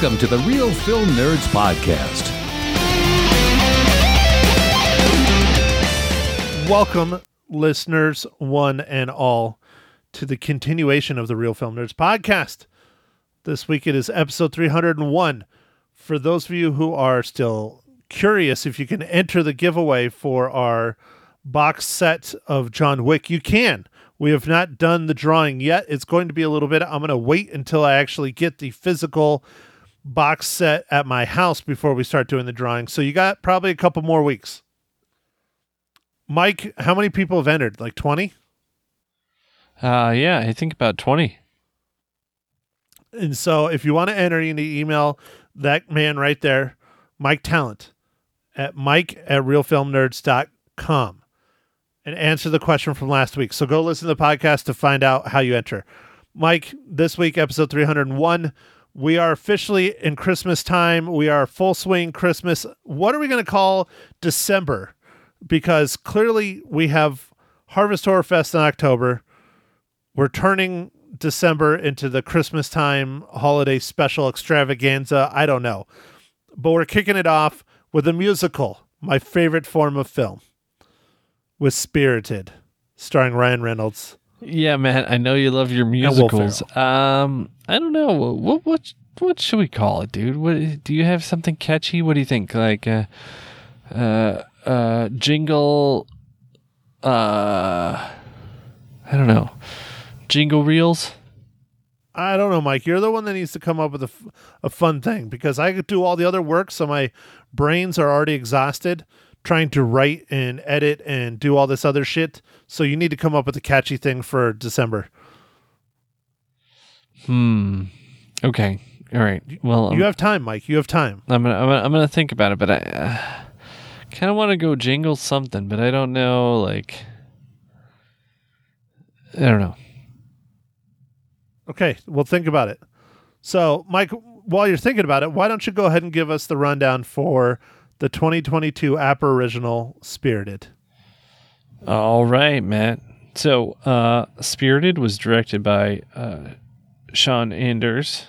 Welcome to the Real Film Nerds Podcast. Welcome, listeners, one and all, to the continuation of the Real Film Nerds podcast. This week it is episode 301. For those of you who are still curious if you can enter the giveaway for our box set of John Wick, you can. We have not done the drawing yet. It's going to be a little bit. I'm going to wait until I actually get the physical box set at my house before we start doing the drawing. So you got probably a couple more weeks. Mike, how many people have entered? Like 20? Uh, yeah, I think about 20. And so if you want to enter, you need to email that man right there, Mike Talent, at mike at realfilmnerds.com and answer the question from last week. So go listen to the podcast to find out how you enter. Mike, this week, episode 301, we are officially in Christmas time. We are full swing Christmas. What are we going to call December? Because clearly we have Harvest Horror Fest in October. We're turning December into the Christmas time holiday special extravaganza. I don't know. But we're kicking it off with a musical, my favorite form of film with Spirited, starring Ryan Reynolds. Yeah, man, I know you love your musicals. Um, I don't know what what what should we call it, dude? What do you have something catchy? What do you think? Like, uh, uh, uh jingle. Uh, I don't know, jingle reels. I don't know, Mike. You're the one that needs to come up with a, f- a fun thing because I could do all the other work, so my brains are already exhausted trying to write and edit and do all this other shit. So you need to come up with a catchy thing for December. Hmm. Okay. All right. Well, you um, have time, Mike. You have time. I'm gonna I'm gonna, I'm gonna think about it, but I uh, kind of want to go jingle something, but I don't know. Like, I don't know. Okay, well, think about it. So, Mike, while you're thinking about it, why don't you go ahead and give us the rundown for the 2022 App Original Spirited. All right, Matt. So, uh, Spirited was directed by uh, Sean Anders,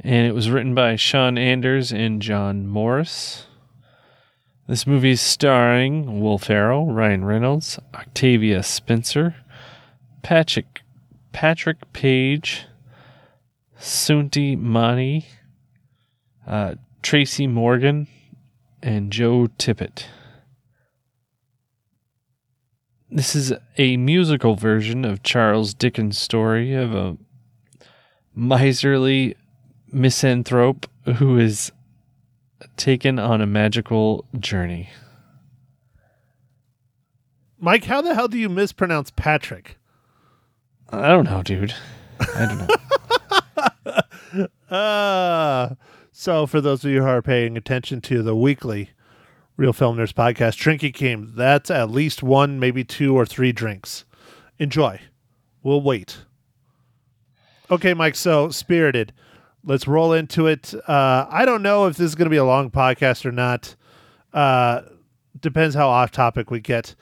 and it was written by Sean Anders and John Morris. This movie is starring Will Ferrell, Ryan Reynolds, Octavia Spencer, Patrick Patrick Page, Sunti Mani, uh, Tracy Morgan, and Joe Tippett. This is a musical version of Charles Dickens' story of a miserly misanthrope who is taken on a magical journey. Mike, how the hell do you mispronounce Patrick? I don't know, dude. I don't know. uh, So, for those of you who are paying attention to the weekly Real Film Nerds podcast, Drinking Came, that's at least one, maybe two or three drinks. Enjoy. We'll wait. Okay, Mike. So, Spirited. Let's roll into it. Uh, I don't know if this is going to be a long podcast or not. Uh, depends how off topic we get.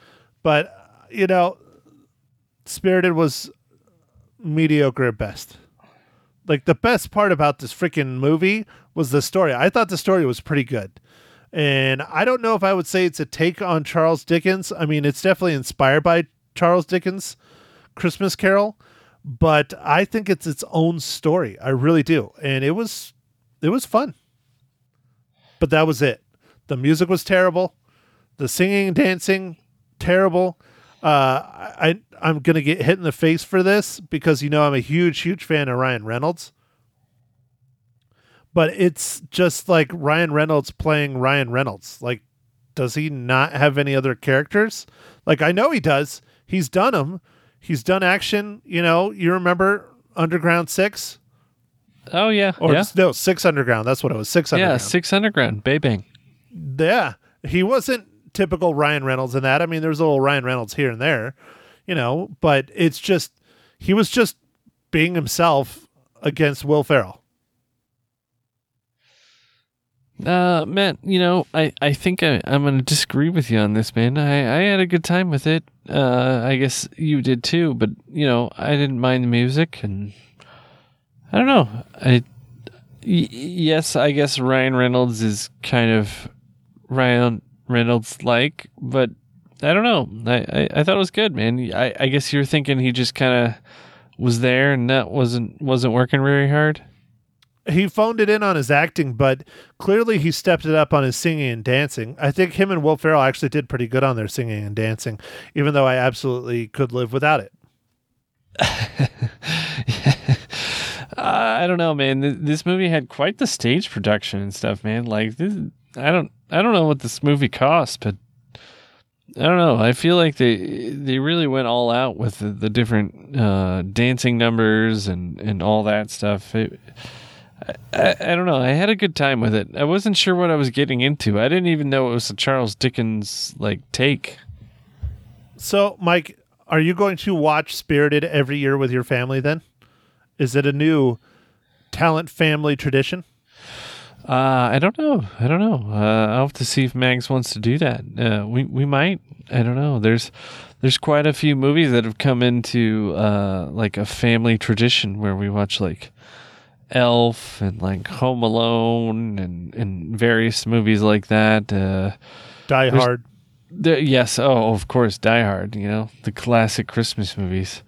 But, you know, Spirited was mediocre at best like the best part about this freaking movie was the story. I thought the story was pretty good. And I don't know if I would say it's a take on Charles Dickens. I mean, it's definitely inspired by Charles Dickens' Christmas Carol, but I think it's its own story. I really do. And it was it was fun. But that was it. The music was terrible. The singing and dancing terrible. Uh, I I'm gonna get hit in the face for this because you know I'm a huge huge fan of Ryan Reynolds. But it's just like Ryan Reynolds playing Ryan Reynolds. Like, does he not have any other characters? Like I know he does. He's done them. He's done action. You know, you remember Underground Six? Oh yeah, or yeah. no, Six Underground. That's what it was. Six Underground. Yeah, Six Underground. Bay Bang. Yeah, he wasn't typical Ryan Reynolds in that. I mean, there's a little Ryan Reynolds here and there, you know, but it's just he was just being himself against Will Ferrell. Uh, Matt, you know, I, I think I, I'm going to disagree with you on this, man. I, I had a good time with it. Uh, I guess you did too, but, you know, I didn't mind the music and I don't know. I, Y- yes, I guess Ryan Reynolds is kind of Ryan Reynolds like, but I don't know. I, I, I thought it was good, man. I, I guess you're thinking he just kind of was there and that wasn't wasn't working very hard. he phoned it in on his acting, but clearly he stepped it up on his singing and dancing. I think him and Will Ferrell actually did pretty good on their singing and dancing, even though I absolutely could live without it. Uh, I don't know, man. This movie had quite the stage production and stuff, man. Like this, I don't, I don't know what this movie cost, but I don't know. I feel like they they really went all out with the, the different uh, dancing numbers and and all that stuff. It, I, I, I don't know. I had a good time with it. I wasn't sure what I was getting into. I didn't even know it was a Charles Dickens like take. So, Mike, are you going to watch Spirited every year with your family then? Is it a new talent family tradition? Uh, I don't know. I don't know. Uh, I'll have to see if Mags wants to do that. Uh, we we might. I don't know. There's there's quite a few movies that have come into uh, like a family tradition where we watch like Elf and like Home Alone and and various movies like that. Uh, Die Hard. the, yes. Oh, of course, Die Hard. You know the classic Christmas movies.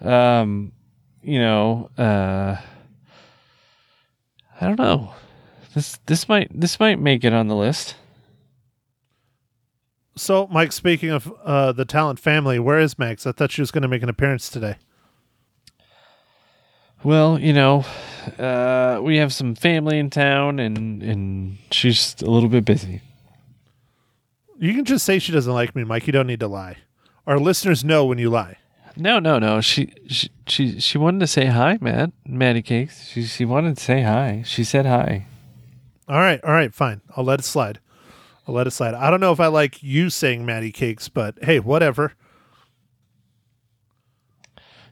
Um, you know. Uh, I don't know. This this might this might make it on the list. So, Mike, speaking of uh, the talent family, where is Mags? I thought she was going to make an appearance today. Well, you know, uh, we have some family in town, and and she's a little bit busy. You can just say she doesn't like me, Mike. You don't need to lie. Our listeners know when you lie. No, no, no. She she she, she wanted to say hi, Matt. Maddie Cakes. She she wanted to say hi. She said hi. All right, all right, fine. I'll let it slide. I'll let it slide. I don't know if I like you saying Maddie Cakes, but hey, whatever.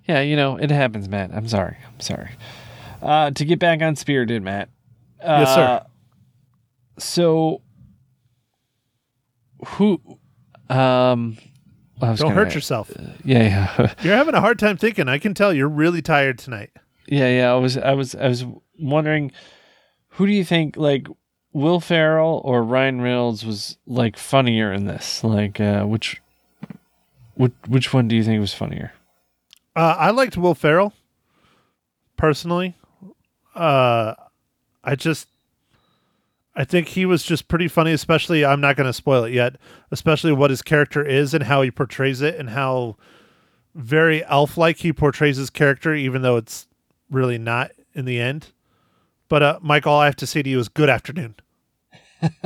Yeah, you know, it happens, Matt. I'm sorry. I'm sorry. Uh, to get back on Spirited, Matt. Uh, Yes, sir. So, who? Um, I was Don't gonna- hurt yourself. Yeah, yeah. You're having a hard time thinking. I can tell you're really tired tonight. Yeah, yeah. I was, I was, I was wondering, who do you think, like, Will Ferrell or Ryan Reynolds was like funnier in this? Like, uh, which, which, which one do you think was funnier? Uh, I liked Will Ferrell personally. Uh, I just, I think he was just pretty funny. Especially, I'm not going to spoil it yet. Especially what his character is and how he portrays it, and how very elf-like he portrays his character, even though it's really not in the end. But uh, Mike, all I have to say to you is good afternoon.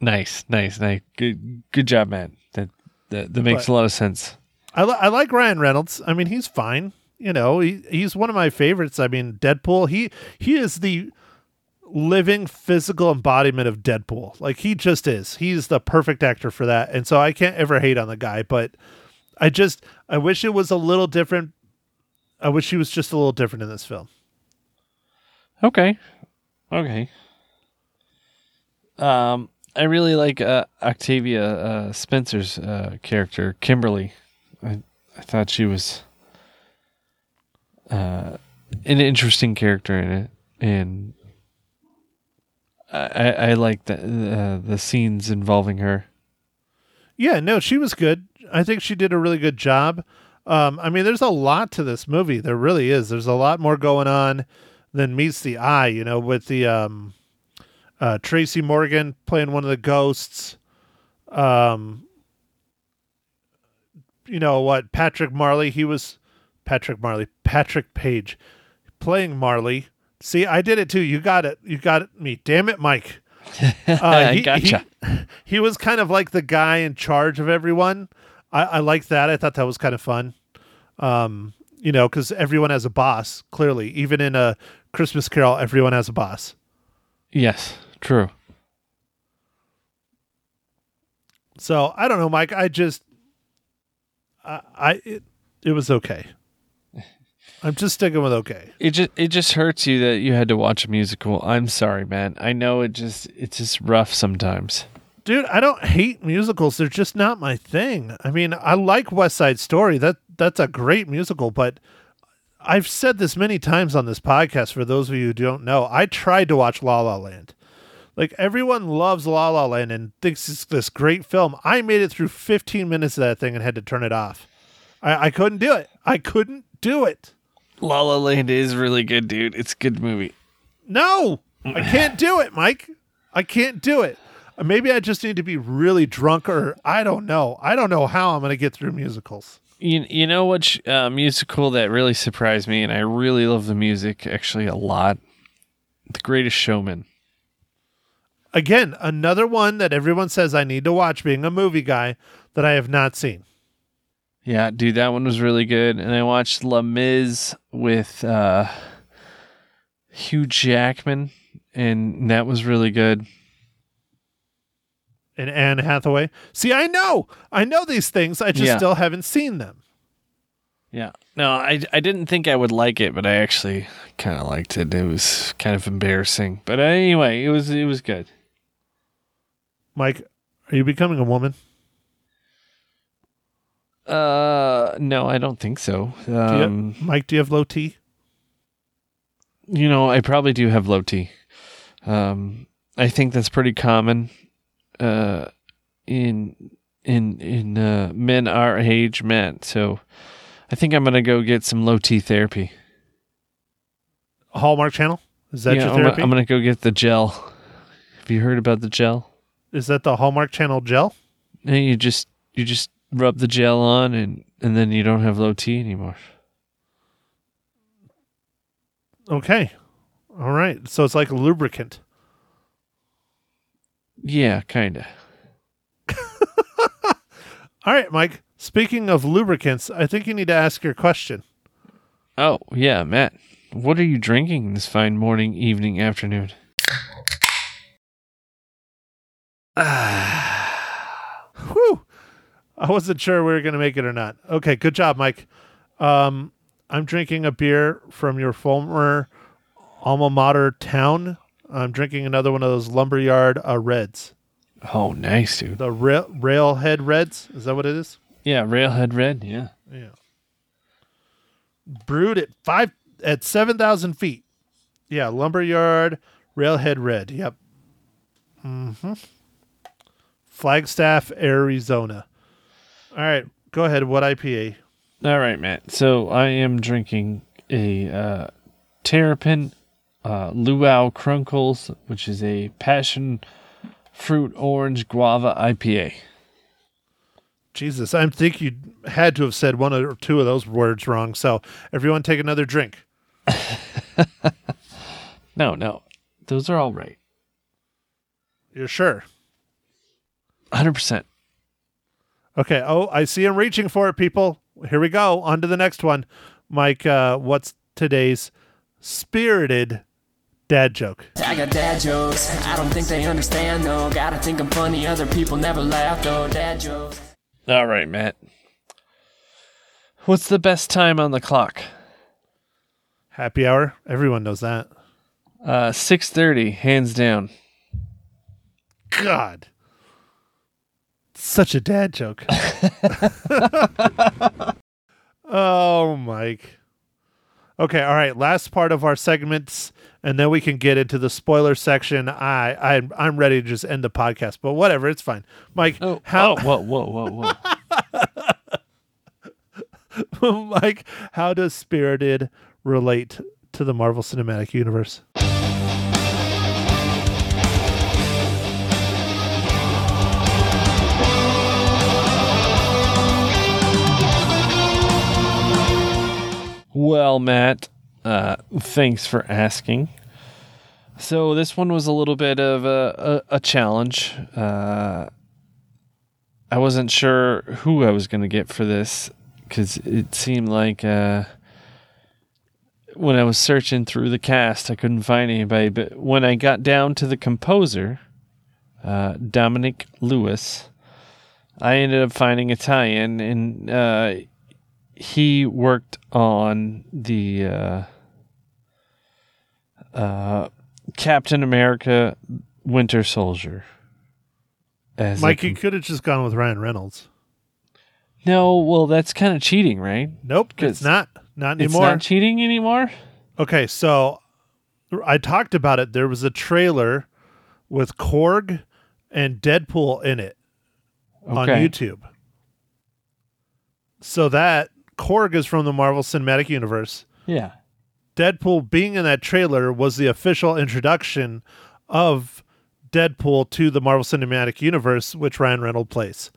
Nice, nice, nice. Good, good job, man. That that, that makes But- a lot of sense. I, li- I like Ryan Reynolds. I mean, he's fine. You know, he, he's one of my favorites. I mean, Deadpool. He he is the living physical embodiment of Deadpool. Like he just is. He's the perfect actor for that. And so I can't ever hate on the guy. But I just I wish it was a little different. I wish he was just a little different in this film. Okay, okay. Um, I really like uh, Octavia uh, Spencer's uh, character, Kimberly. I I thought she was uh, an interesting character in it, and I I, I like the uh, the scenes involving her. Yeah, no, she was good. I think she did a really good job. Um, I mean, there's a lot to this movie. There really is. There's a lot more going on than meets the eye. You know, with the um, uh, Tracy Morgan playing one of the ghosts. Um, you know what? Patrick Marley. He was Patrick Marley. Patrick Page playing Marley. See, I did it too. You got it. You got it. Me. Damn it, Mike. Uh, he- Gotcha. He, he was kind of like the guy in charge of everyone. I, I liked that. I thought that was kind of fun. Um, you know, because everyone has a boss. Clearly, even in a Christmas Carol, everyone has a boss. Yes, true. So I don't know, Mike. I just, I, I it, it was okay. I'm just sticking with okay. It just it just hurts you that you had to watch a musical. I'm sorry, man. I know it just it's just rough sometimes. Dude, I don't hate musicals. They're just not my thing. I mean, I like West Side Story. That that's a great musical, but I've said this many times on this podcast for those of you who don't know. I tried to watch La La Land. Like everyone loves La La Land and thinks it's this great film. I made it through 15 minutes of that thing and had to turn it off. I, I couldn't do it. I couldn't do it. La La Land is really good, dude. It's a good movie. No, I can't do it, Mike. I can't do it. Maybe I just need to be really drunk, or I don't know. I don't know how I'm going to get through musicals. You, you know what uh, musical that really surprised me, and I really love the music actually a lot? The Greatest Showman. Again, another one that everyone says I need to watch, being a movie guy, that I have not seen. Yeah, dude, that one was really good. And I watched Les Mis with uh, Hugh Jackman, and that was really good. And Anne Hathaway. See, I know, I know these things. I just Yeah. still haven't seen them. Yeah. No, I, I didn't think I would like it, but I actually kind of liked it. It was kind of embarrassing, but anyway, it was it was good. Mike, are you becoming a woman? Uh, no, I don't think so. Do you- Um, Mike, do you have low T? you know, I probably do have low T. Um, I think that's pretty common. Uh, in in in uh, men our age, men. So, I think I'm gonna go get some low T therapy. Hallmark Channel? Is that Yeah, your I'm therapy? I'm gonna go get the gel. Have you heard about the gel? Is that the Hallmark Channel gel? And you just you just rub the gel on and and then you don't have low T anymore. Okay. All right. So it's like a lubricant. Yeah, kinda. All right, Mike. Speaking of lubricants, I think you need to ask your question. Oh yeah, Matt. What are you drinking this fine morning, evening, afternoon? Whew. I wasn't sure we were going to make it or not. Okay, good job, Mike. Um, I'm drinking a beer from your former alma mater town. I'm drinking another one of those lumberyard uh, reds. Oh, nice, dude. The rail railhead reds. Is that what it is? Yeah, Railhead Red. Yeah. Yeah. Brewed at five at seven thousand feet. Yeah, lumberyard railhead red. Yep. Mm-hmm. Flagstaff, Arizona. All right, go ahead. What IPA? All right, Matt. So I am drinking a uh, Terrapin uh, Luau Krunkles, which is a passion fruit orange guava IPA. Jesus, I think you had to have said one or two of those words wrong. So everyone, take another drink. No, no, those are all right. You're sure? Hundred percent. Okay. Oh, I see him reaching for it, people. Here we go. On to the next one. Mike, uh, what's today's spirited dad joke? I got dad jokes. I don't think they understand though. Gotta think I'm funny. Other people never laugh though. Dad jokes. All right, Matt. What's the best time on the clock? Happy hour. Everyone knows that. Uh, six thirty, hands down. God. Such a dad joke. oh, Mike. Okay, all right. Last part of our segments, and then we can get into the spoiler section. I, I I'm ready to just end the podcast, but whatever, it's fine. Mike, Oh, how oh, whoa, whoa, whoa, whoa. Mike, how does Spirited relate to the Marvel Cinematic Universe? Well, Matt, uh, thanks for asking. So this one was a little bit of a, a, a challenge. Uh, I wasn't sure who I was going to get for this because it seemed like uh, when I was searching through the cast, I couldn't find anybody. But when I got down to the composer, uh, Dominic Lewis, I ended up finding a tie-in, and uh, he worked on the uh, uh, Captain America Winter Soldier. As Mike, you could have just gone with Ryan Reynolds. no, well, that's kind of cheating, right? Nope, it's not. Not anymore. It's not cheating anymore. okay, so I talked about it. There was a trailer with Korg and Deadpool in it on YouTube. So that Korg is from the Marvel Cinematic Universe. Yeah. Deadpool being in that trailer was the official introduction of Deadpool to the Marvel Cinematic Universe, which Ryan Reynolds plays.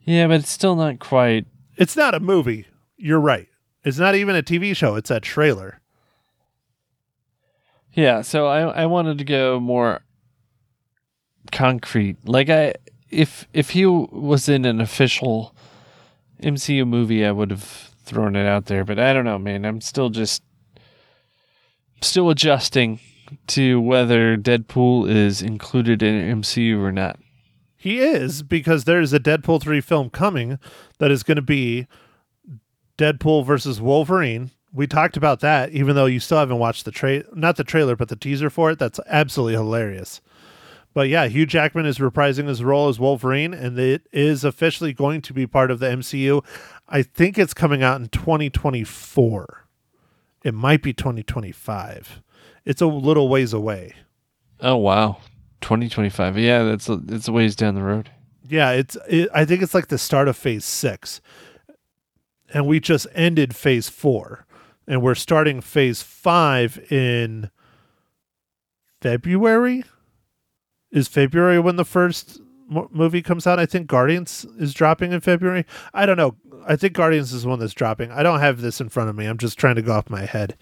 Yeah, but it's still not quite. It's not a movie. You're right. It's not even a TV show. It's a trailer. Yeah, so I I wanted to go more concrete. Like I if if he was in an official MCU movie, I would have thrown it out there, but I don't know, man. I'm still just still adjusting to whether Deadpool is included in MCU or not. He is because there's a Deadpool 3 film coming that is going to be Deadpool versus Wolverine. We talked about that, even though you still haven't watched the tra not the trailer, but the teaser for it. That's absolutely hilarious. But yeah, Hugh Jackman is reprising his role as Wolverine, and it is officially going to be part of the MCU. I think it's coming out in 2024. It might be 2025. It's a little ways away. Oh wow. 2025. Yeah, that's a, it's a ways down the road. Yeah, it's. It, I think it's like the start of Phase Six, and we just ended Phase Four, and we're starting Phase Five in February. Is February when the first mo- movie comes out? I think Guardians is dropping in February. I don't know. I think Guardians is the one that's dropping. I don't have this in front of me. I'm just trying to go off my head.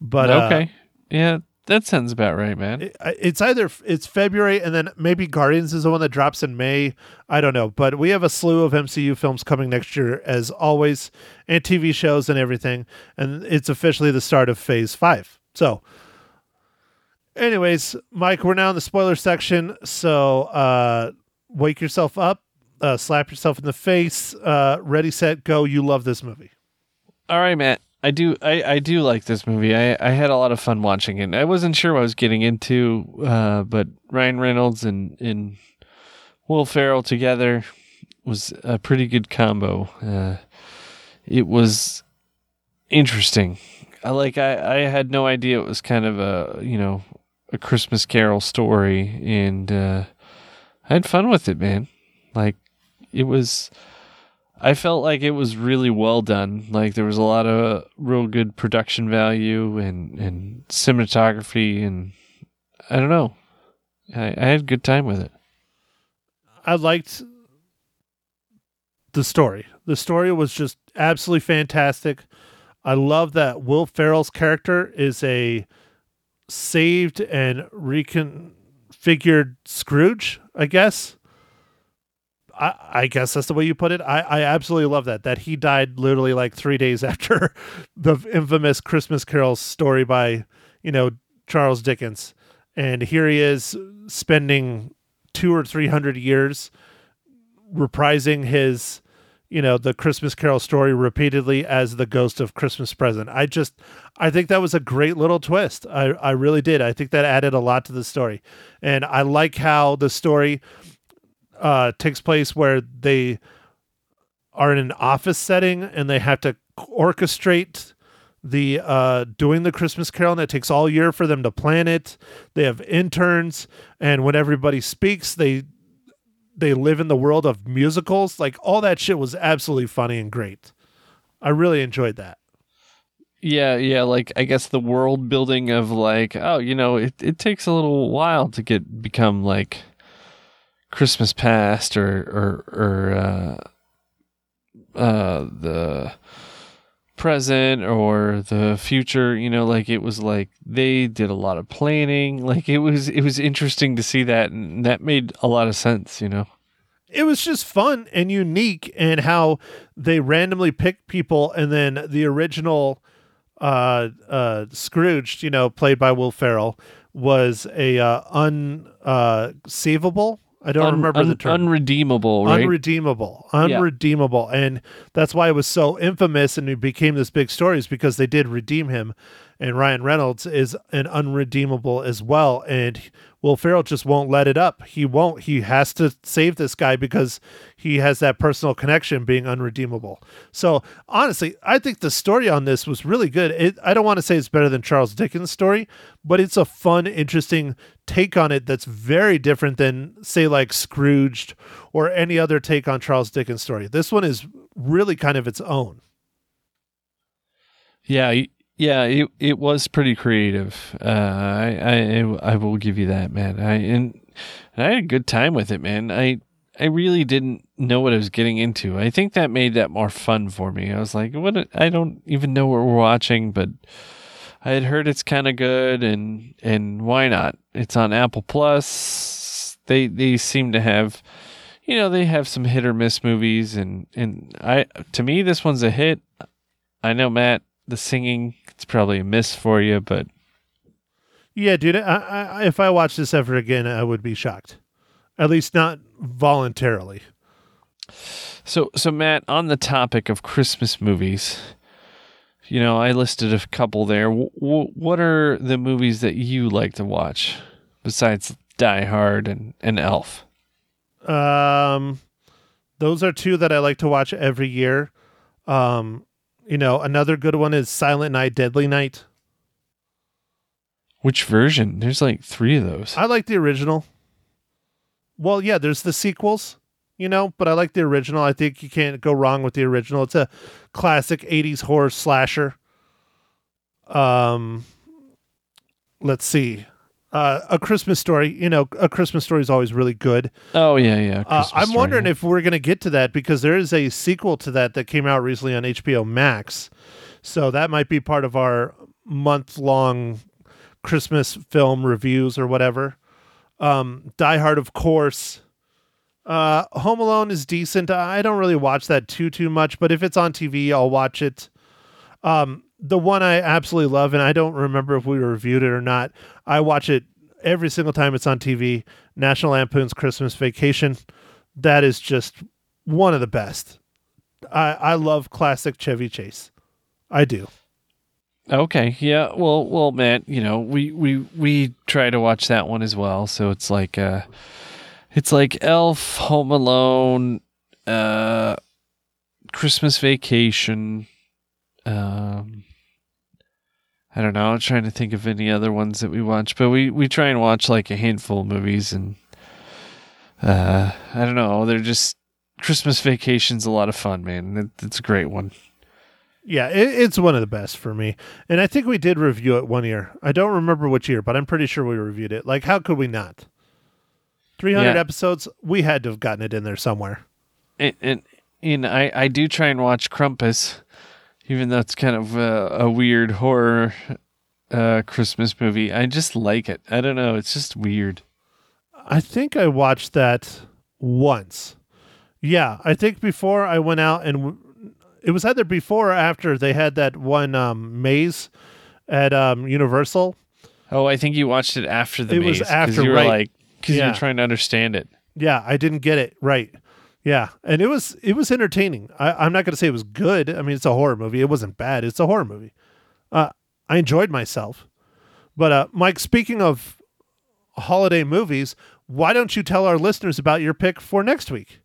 But uh, okay. Yeah, that sounds about right, man. it- it's either it's February and then maybe Guardians is the one that drops in May. I don't know, but we have a slew of MCU films coming next year as always, and TV shows and everything, and it's officially the start of Phase Five. So, anyways, Mike, we're now in the spoiler section, so uh, wake yourself up, uh, slap yourself in the face, uh, ready, set, go. You love this movie. All right, Matt. I do I, I do like this movie. I, I had a lot of fun watching it. I wasn't sure what I was getting into, uh, but Ryan Reynolds and, and Will Ferrell together was a pretty good combo. Uh, it was interesting. I like I, I had no idea it was kind of a you know a Christmas Carol story, and uh, I had fun with it, man. Like it was. I felt like it was really well done. Like there was a lot of real good production value and and cinematography, and I don't know. I, I had a good time with it. I liked the story. The story was just absolutely fantastic. I love that Will Ferrell's character is a saved and reconfigured Scrooge, I guess. I, I guess that's the way you put it. I, I absolutely love that. That he died literally like three days after the infamous Christmas Carol story by, you know, Charles Dickens. And here he is spending two or three hundred years reprising his you know the christmas carol story repeatedly as the ghost of christmas present. I just i think that was a great little twist. I i really did. I think that added a lot to the story. And i like how the story uh takes place where they are in an office setting and they have to orchestrate the uh doing the christmas carol. And it takes all year for them to plan it. They have interns. And when everybody speaks they they live in the world of musicals like all that shit was absolutely funny and great i really enjoyed that Yeah, yeah. Like I guess the world building of like, oh, you know, it it takes a little while to get become like Christmas past or or or uh, uh, the present or the future. You know, like it was like they did a lot of planning. Like it was it was interesting to see that, and that made a lot of sense. You know. it was just fun and unique and how they randomly picked people and then the original uh uh Scrooge, you know, played by Will Ferrell, was a uh un uh. I don't Un- remember the term. Unredeemable, right? unredeemable unredeemable and that's why it was so infamous and it became this big story is because they did redeem him and Ryan Reynolds is an unredeemable as well. And Will Ferrell just won't let it up. He won't. He has to save this guy because he has that personal connection being unredeemable. So honestly, I think the story on this was really good. It, I don't want to say it's better than Charles Dickens' story, but it's a fun, interesting take on it that's very different than say like Scrooged or any other take on Charles Dickens' story. This one is really kind of its own. Yeah, yeah, it it was pretty creative. Uh, I, I I will give you that, man. I and, and I had a good time with it, man. I I really didn't know what I was getting into. I think that made that more fun for me. I was like, what? I don't even know what we're watching, but I had heard it's kind of good, and and why not? It's on Apple Plus. They they seem to have, you know, they have some hit or miss movies, and and I to me this one's a hit. I know Matt, the singing it's probably a miss for you, but Yeah, dude. I, I, if I watch this ever again, I would be shocked. At least not voluntarily. So, so Matt, on the topic of Christmas movies, you know, I listed a couple there. W- w- what are the movies that you like to watch besides Die Hard and, and Elf? Um, those are two that I like to watch every year. Um, you know, another good one is Silent Night, Deadly Night. Which version? There's like three of those. I like the original. Well, yeah, there's the sequels, you know, but I like the original. I think you can't go wrong with the original. It's a classic 80s horror slasher. Um let's see. Uh, a Christmas story, you know, a Christmas story is always really good. Oh yeah, yeah. Uh, I'm Story. wondering if we're going to get to that because there is a sequel to that that came out recently on HBO Max. So that might be part of our month long Christmas film reviews or whatever. Um, Die Hard, of course. Uh, Home Alone is decent. I don't really watch that too too much, but if it's on TV, I'll watch it. Um, the one I absolutely love, and I don't remember if we reviewed it or not. I watch it every single time it's on TV. National Lampoon's Christmas Vacation. That is just one of the best. I I love classic Chevy Chase. I do. Okay, yeah. Well, well, Matt, you know, we we we try to watch that one as well. So it's like uh it's like Elf, Home Alone, uh Christmas Vacation. Um I don't know. I'm trying to think of any other ones that we watch, but we we try and watch like a handful of movies and uh I don't know, they're just Christmas Vacation's a lot of fun, man. It, it's a great one. Yeah, it, it's one of the best for me. And I think we did review it one year. I don't remember which year, but I'm pretty sure we reviewed it. Like, how could we not? 300 Yeah. episodes, we had to have gotten it in there somewhere. and, and and I I do try and watch Krampus, even though it's kind of a, a weird horror uh, Christmas movie. I just like it. I don't know. It's just weird. I think I watched that once. Yeah, I think before I went out and w- it was either before or after they had that one um, maze at um, Universal. Oh, I think you watched it after the Maze. It was maze, 'cause after, you were right. like because you Yeah. were trying to understand it. Yeah, I didn't get it right. Yeah, and it was it was entertaining. I, I'm not going to say it was good. I mean, it's a horror movie. It wasn't bad. It's a horror movie. Uh, I enjoyed myself. But uh, Mike, speaking of holiday movies, why don't you tell our listeners about your pick for next week?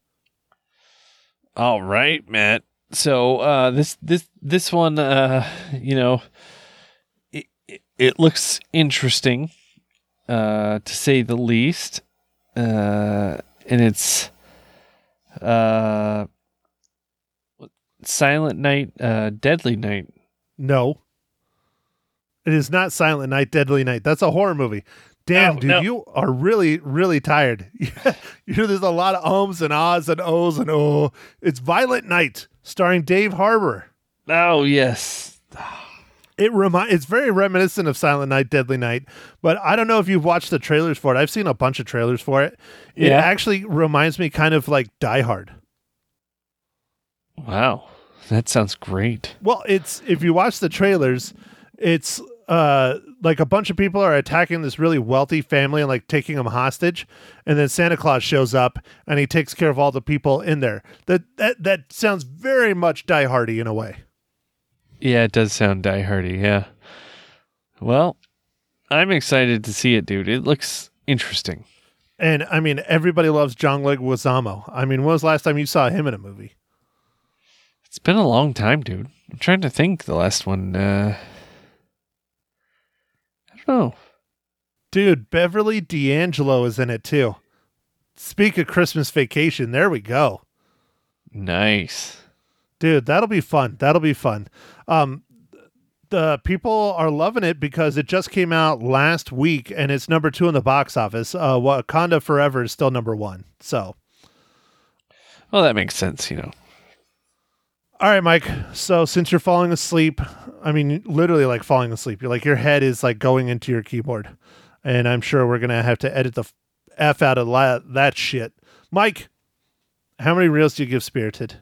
All right, Matt. So uh, this this this one, uh, you know, it, it, it looks interesting, uh, to say the least, uh, and it's uh, Silent Night, uh, Deadly Night. No, it is not Silent Night, Deadly Night. That's a horror movie. Damn, No, dude, no. you are really, really tired. you know, there's a lot of ums and ahs and ohs and oh. It's Violent Night, starring Dave Harbour. Oh yes, It remi- It's very reminiscent of Silent Night, Deadly Night, but I don't know if you've watched the trailers for it. I've seen a bunch of trailers for it. It Yeah. actually reminds me kind of like Die Hard. wow, that sounds great. Well, it's if you watch the trailers, it's uh like a bunch of people are attacking this really wealthy family and like taking them hostage, and then Santa Claus shows up and he takes care of all the people in there. That that that sounds very much Die Hardy in a way. Yeah, it does sound Die Hardy. Yeah. Well, I'm excited to see it, dude. It looks interesting. And I mean, everybody loves John Leguizamo. I mean, when was the last time you saw him in a movie? It's been a long time, dude. I'm trying to think the last one. Uh, I don't know. Dude, Beverly D'Angelo is in it too. Speak of Christmas vacation, there we go. Nice. Dude, that'll be fun. That'll be fun. Um, the people are loving it because it just came out last week and it's number two in the box office. Uh, Wakanda Forever is still number one. So, Well, that makes sense, you know. all right, Mike. So since you're falling asleep, I mean, literally like falling asleep, you're like your head is like going into your keyboard, and I'm sure we're gonna have to edit the f- out of la- that shit. Mike, how many reels do you give Spirited?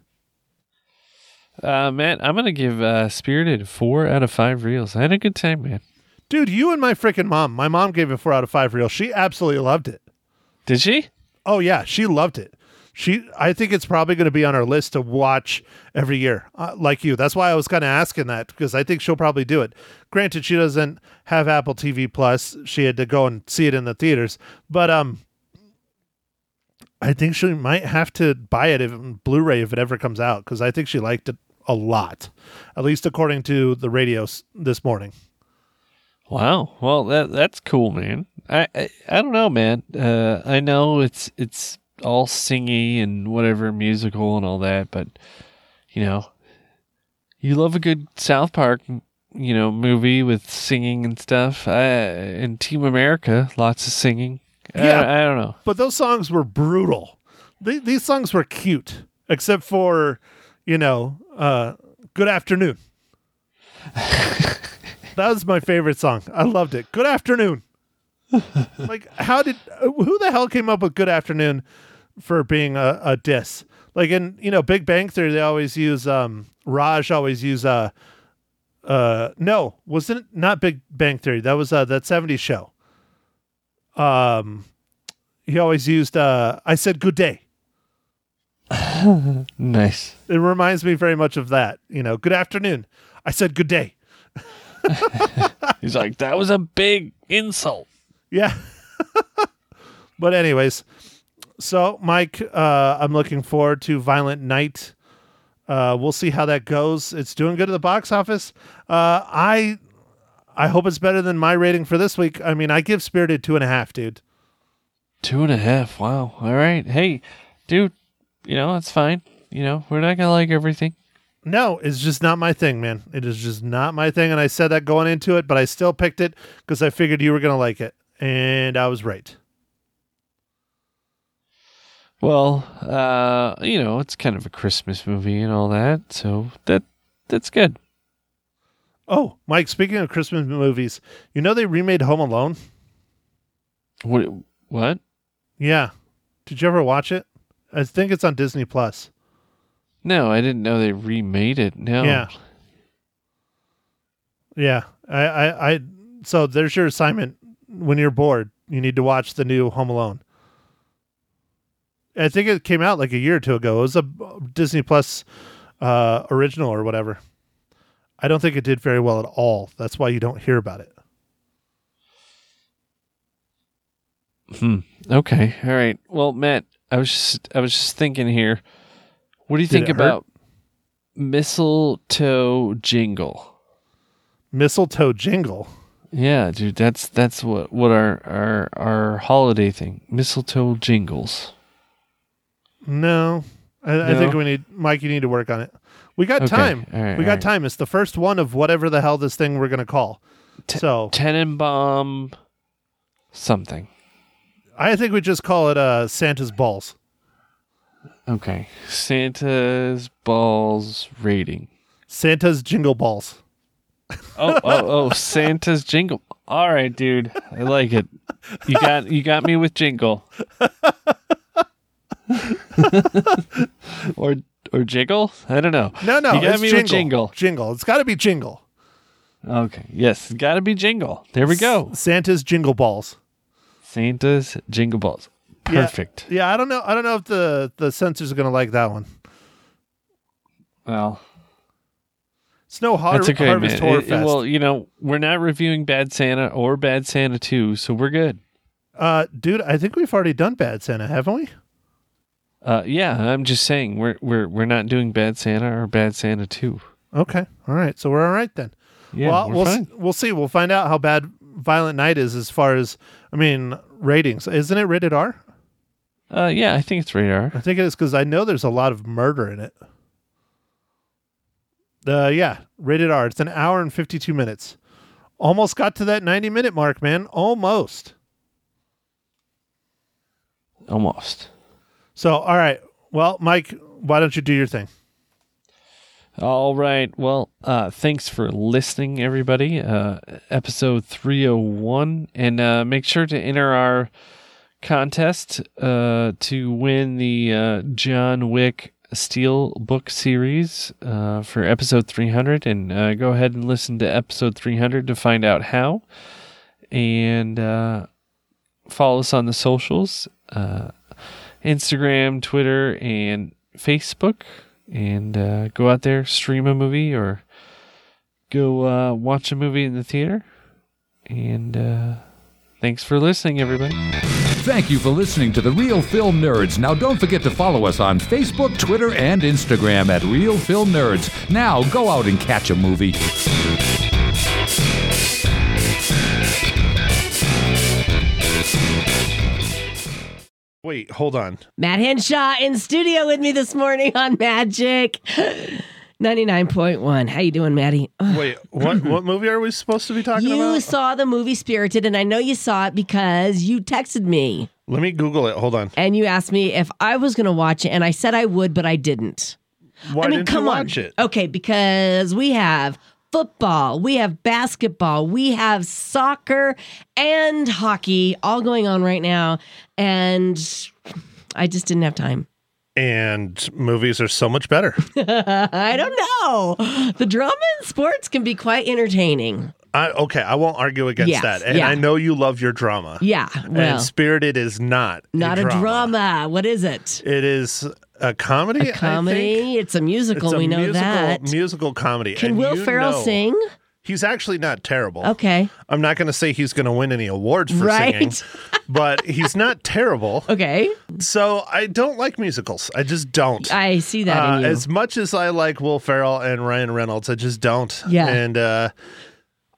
Uh, man, I'm gonna give uh, Spirited four out of five reels. I had a good time, man. Dude, you and my freaking mom. My mom gave it four out of five reels. She absolutely loved it. Did she? Oh yeah, she loved it. She, I think it's probably going to be on our list to watch every year, uh, like you. That's why I was kind of asking that because I think she'll probably do it. Granted, she doesn't have Apple TV Plus; she had to go and see it in the theaters. But um, I think she might have to buy it if Blu-ray if it ever comes out because I think she liked it a lot, at least according to the radios this morning. Wow. Well, that that's cool, man. I I, I don't know, man. Uh, I know it's it's all singy and whatever musical and all that, but you know, you love a good South Park, you know, movie with singing and stuff. I, and Team America, lots of singing. Yeah. I, I don't know. but those songs were brutal. They, these songs were cute, except for, you know, uh, "Good Afternoon." that was my favorite song. I loved it. Good afternoon. like, how did uh, who the hell came up with "Good Afternoon" for being a, a diss? Like in you know Big Bang Theory, they always use um Raj always use uh uh no wasn't it not Big Bang Theory that was uh that 70s show um he always used uh I said good day Nice. it reminds me very much of that you know good afternoon I said good day He's like, that was a big insult. yeah but anyways so Mike uh I'm looking forward to Violent Night uh we'll see how that goes it's doing good at the box office uh I I hope it's better than my rating for this week I mean I give Spirited two and a half dude Two and a half. Wow. All right. Hey, dude, you know, that's fine. You know, we're not going to like everything. No, it's just not my thing, man. It is just not my thing. And I said that going into it, but I still picked it because I figured you were going to like it. And I was right. Well, uh, you know, it's kind of a Christmas movie and all that, so that that's good. Oh, Mike, speaking of Christmas movies, you know they remade Home Alone? What? What? Yeah. Did you ever watch it? I think it's on Disney Plus. No, I didn't know they remade it. No. Yeah. Yeah. I, I, I, so there's your assignment. When you're bored, you need to watch the new Home Alone. I think it came out like a year or two ago. It was a Disney Plus uh, original or whatever. I don't think it did very well at all. That's why you don't hear about it. Hmm. Okay. All right. Well, Matt, I was just I was just thinking here. What do you Did think it hurt? about mistletoe jingle? Mistletoe Jingle. Yeah, dude, that's that's what what our our our holiday thing. Mistletoe jingles. No, I, I No? think we need Mike. You need to work on it. We got Okay. time. All right, we got right. time. It's the first one of whatever the hell this thing we're gonna call. T- so Tenenbaum something. I think we just call it uh, Santa's balls. Okay. Santa's balls rating. Santa's jingle balls. Oh, oh, oh, Santa's jingle. All right, dude. I like it. You got you got me with jingle. or or jiggle? I don't know. No, no, You got it's me jingle. with jingle. Jingle. It's got to be jingle. Okay. Yes, It's got to be jingle. There we go. Santa's jingle balls. Santa's jingle balls. Perfect. Yeah, I don't know. I don't know if the the censors are gonna like that one. Well, Snow Har- That's okay, Harvest man. Horror It- well, you know, we're not reviewing Bad Santa or Bad Santa 2, so we're good. uh, dude, I think we've already done Bad Santa, haven't we? Uh, yeah, I'm just saying we're we're we're not doing Bad Santa or Bad Santa 2. Okay, all right. So we're all right then. Yeah, well, we're we'll fine. s- we'll see. We'll find out how bad Violent Night is as far as I mean ratings. Isn't it rated R? Uh, yeah, I think it's rated R. I think it is because I know there's a lot of murder in it. Uh, yeah, rated R. It's an hour and 52 minutes. Almost got to that 90 minute mark, man. Almost. Almost. So, all right. Well, Mike, why don't you do your thing? All right. Well, uh, thanks for listening, everybody. Uh, episode 301. And uh, make sure to enter our contest uh, to win the uh, John Wick Steel Book series uh, for episode 300. And uh, go ahead and listen to episode 300 to find out how. And uh, follow us on the socials uh, Instagram, Twitter, and Facebook and uh, go out there, stream a movie, or go uh, watch a movie in the theater. And uh, thanks for listening, everybody. Thank you for listening to the Reel Film Nerds. Now, don't forget to follow us on Facebook, Twitter, and Instagram at Reel Film Nerds. Now, go out and catch a movie. Wait, hold on. Matt Henshaw in studio with me this morning on Magic 99.1. How you doing, Maddie? Ugh. Wait, what what movie are we supposed to be talking You about? You saw the movie Spirited, and I know you saw it because you texted me Let me Google it. Hold on. and you asked me if I was going to watch it, and I said I would, but I didn't. Why I mean, didn't come you on. watch it? Okay, because we have football, we have basketball, we have soccer and hockey all going on right now, and I just didn't have time. And movies are so much better. I don't know. The drama in sports can be quite entertaining. I, okay, I won't argue against Yes, that. And yeah. I know you love your drama. Yeah, well, and Spirited is not not a drama. What is it? It is a comedy. I A think. comedy. It's a musical. It's a we know musical, that. musical comedy. Can and Will Ferrell know sing? He's actually not terrible. Okay. I'm not going to say he's going to win any awards for Right. singing, but he's not terrible. Okay. So I don't like musicals. I just don't. I see that Uh, in you. as much as I like Will Ferrell and Ryan Reynolds, I just don't. Yeah. And uh,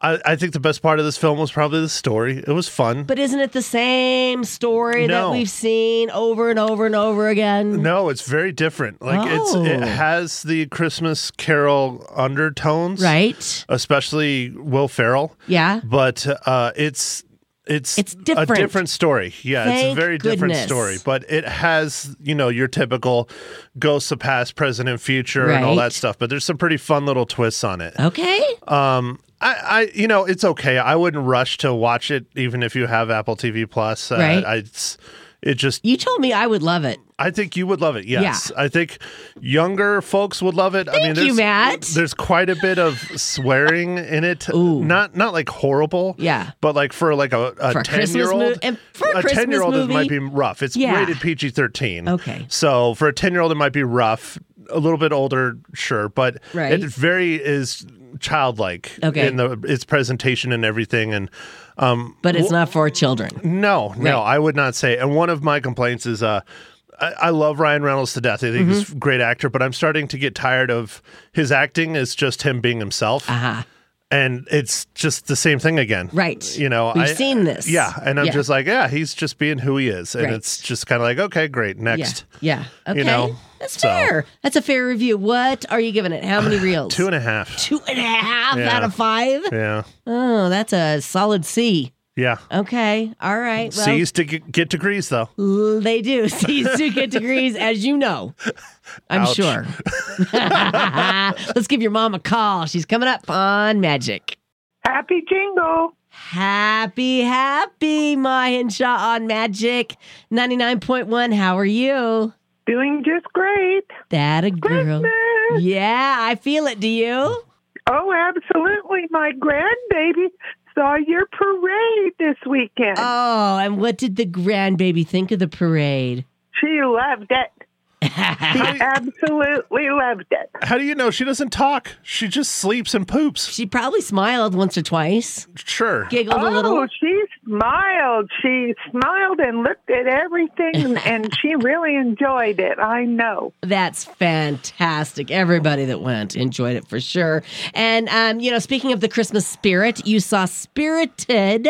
I, I think the best part of this film was probably the story. It was fun. but isn't it the same story that we've seen over and over and over again? no, it's very different. Like it's it Oh. has the Christmas Carol undertones, Right? Especially Will Ferrell, Yeah. but uh, it's it's It's a different. different story. Yeah, it's a Thank very different story, but it has you know your typical ghosts of past, present, and future, and all that stuff. But there's some pretty fun little twists on it. Okay. Um, I, I, you know, it's okay. I wouldn't rush to watch it, even if you have Apple TV Plus. Uh, Right. I, it's, it just, You told me I would love it. I think you would love it. Yes, I think younger folks would love it. I mean, Thank you, there's, Matt. There's quite a bit of swearing in it. Ooh. Not, not like horrible. Yeah. but like for like a, a ten Christmas year mo- old, and for a a ten year old, it might be rough. It's Yeah. rated PG thirteen. Okay. So for a ten year old, it might be rough. A little bit older, sure, but Right. it very is childlike Okay. in the its presentation and everything. And um, But it's not for children. no, no, Right. I would not say. And one of my complaints is, uh, I, I love Ryan Reynolds to death. I think he's Mm-hmm. a great actor, but I'm starting to get tired of his acting. Is just him being himself, Uh-huh. and it's just the same thing again. Right. You know, We've I- seen this. Yeah, and I'm Yeah. just like, yeah, he's just being who he is, and Right. it's just kind of like, okay, great, next. Yeah. Yeah. Okay. You know, That's so- fair. That's a fair review. What are you giving it? How many reels? Two and a half. Two and a half Yeah. out of five? Yeah, Oh, that's a solid C. yeah. Okay. All right. Well, C's to get, get degrees though. l- they do. C's do get degrees, as you know. I'm Ouch. sure. Let's give your mom a call. She's coming up on Magic. Happy jingle. Happy, happy, my Henshaw on Magic 99.1. How are you? Doing just great. That a girl. Christmas. Yeah, I feel it. Do you? Oh, absolutely. My grandbaby saw your parade this weekend. Oh, and what did the grandbaby think of the parade? she loved it. She absolutely loved it. How do you know she doesn't talk? She just sleeps and poops. She probably smiled once or twice, Sure. giggled a little. Oh, she smiled. She smiled and looked at everything, and she really enjoyed it. I know. That's fantastic. Everybody that went enjoyed it for sure. And um, you know, speaking of the Christmas spirit, you saw Spirited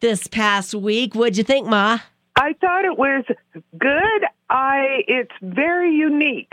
this past week. What'd you think, Ma? I thought it was good. I. It's very unique.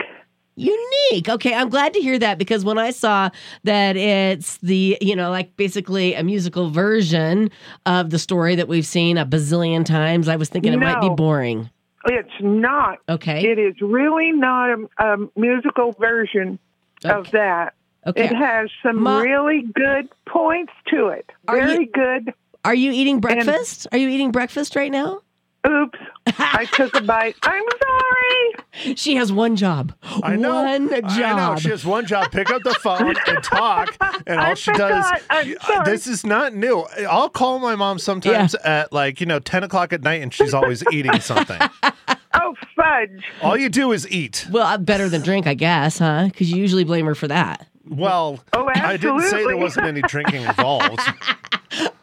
Unique. Okay, I'm glad to hear that because when I saw that it's the, you know, like basically a musical version of the story that we've seen a bazillion times, I was thinking it might be boring. It's not. Okay. It is really not a, a musical version of that. Okay. It has some Ma- really good points to it. Are you- Very good. Are you eating breakfast? Are you eating breakfast right now? Oops. I took a bite. I'm sorry. She has one job. I know. One job. I know. She has one job: pick up the phone and talk. And all I she does. forgot. I'm sorry. This is not new. I'll call my mom sometimes at like you know ten o'clock at night, and she's always eating something. Oh, fudge. all you do is eat. Well, uh, better than drink, I guess, huh? Because you usually blame her for that. Well, Oh, I didn't say there wasn't any drinking involved.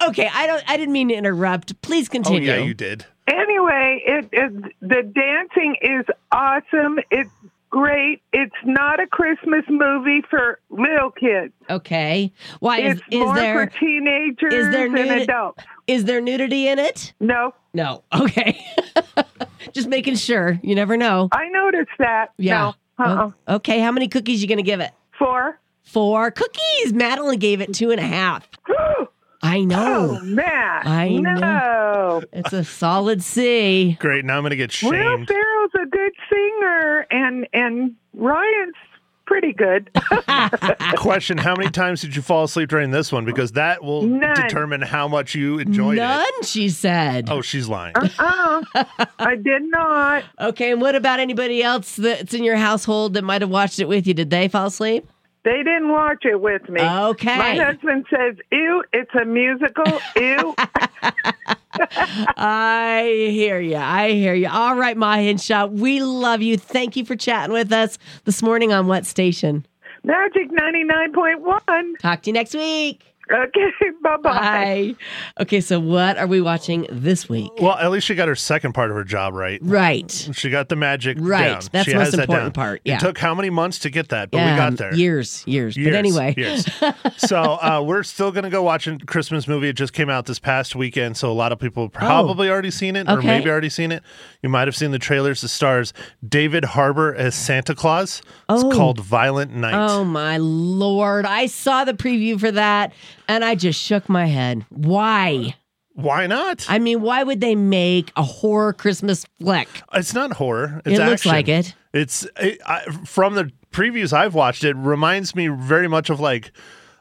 Okay, I don't. I didn't mean to interrupt. Please continue. oh continue. yeah, you did. Anyway, it, it the dancing is awesome. It's great. It's not a Christmas movie for little kids. Okay. Why is It's is more there for teenagers is there and adults. is there nudity in it? No, No. Okay. Just making sure. You never know. I noticed that. Yeah. No. Uh-uh. Okay. How many cookies you gonna give it? Four. Four cookies. Madeline gave it two and a half. I know. Oh, know. Matt. I know. It's a solid C. Great. Now I'm gonna get shamed. Will shamed. Ferrell's a good singer, and and Ryan's pretty good. Question: How many times did you fall asleep during this one? Because that will None. determine how much you enjoyed None, it. None, she said. Oh, she's lying. uh, I did not. Okay, and what about anybody else that's in your household that might have watched it with you? Did they fall asleep? They didn't watch it with me. Okay. My husband says, "Ew, it's a musical." Ew. I hear you. I hear you. All right, Ma Hinshaw, we love you. Thank you for chatting with us this morning on what station? Magic ninety nine point one. Talk to you next week. Okay. Bye bye. Bye. Okay, so what are we watching this week? Well, at least she got her second part of her job right. Right. She got the magic Right. down. That's she the most has that important down. part. Yeah. It took how many months to get that, but we got there. Years, years. Years, But anyway. years. so uh, we're still going to go watch a Christmas movie. It just came out this past weekend, so a lot of people have probably already seen it, or Oh. Okay. maybe already seen it. You might have seen the trailers. The stars David Harbour as Santa Claus. Oh. It's called Violent Night. Oh my lord. I saw the preview for that and I just shook my head. Why? Why not? I mean, why would they make a horror Christmas flick? it's not horror. It's It looks action. like it. It's it, I, from the previews I've watched. It reminds me very much of like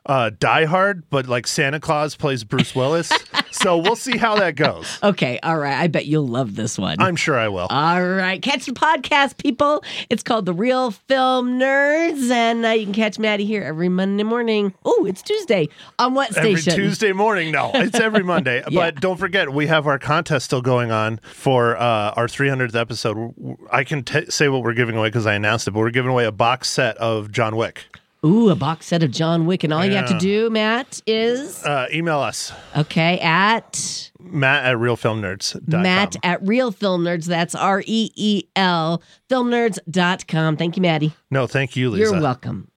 uh, Die Hard, but like Santa Claus plays Bruce Willis. so we'll see how that goes. Okay, all right. I bet you'll love this one. I'm sure I will. all right, catch the podcast, people. It's called The Reel Film Nerds, and uh, you can catch Maddie here every Monday morning. Oh, it's Tuesday. On what station? Every? Tuesday morning. No, it's every Monday. Yeah. But don't forget, we have our contest still going on for uh, our 300th episode. I can t- say what we're giving away because I announced it, but we're giving away a box set of John Wick. Ooh, a box set of John Wick, and all you have to do, Matt, is Uh, email us, okay at Matt at reelfilmnerds.com. Matt at Reel Film Nerds. That's R E E L filmnerds.com. Thank you, Maddie. No, thank you, Lisa. You're welcome.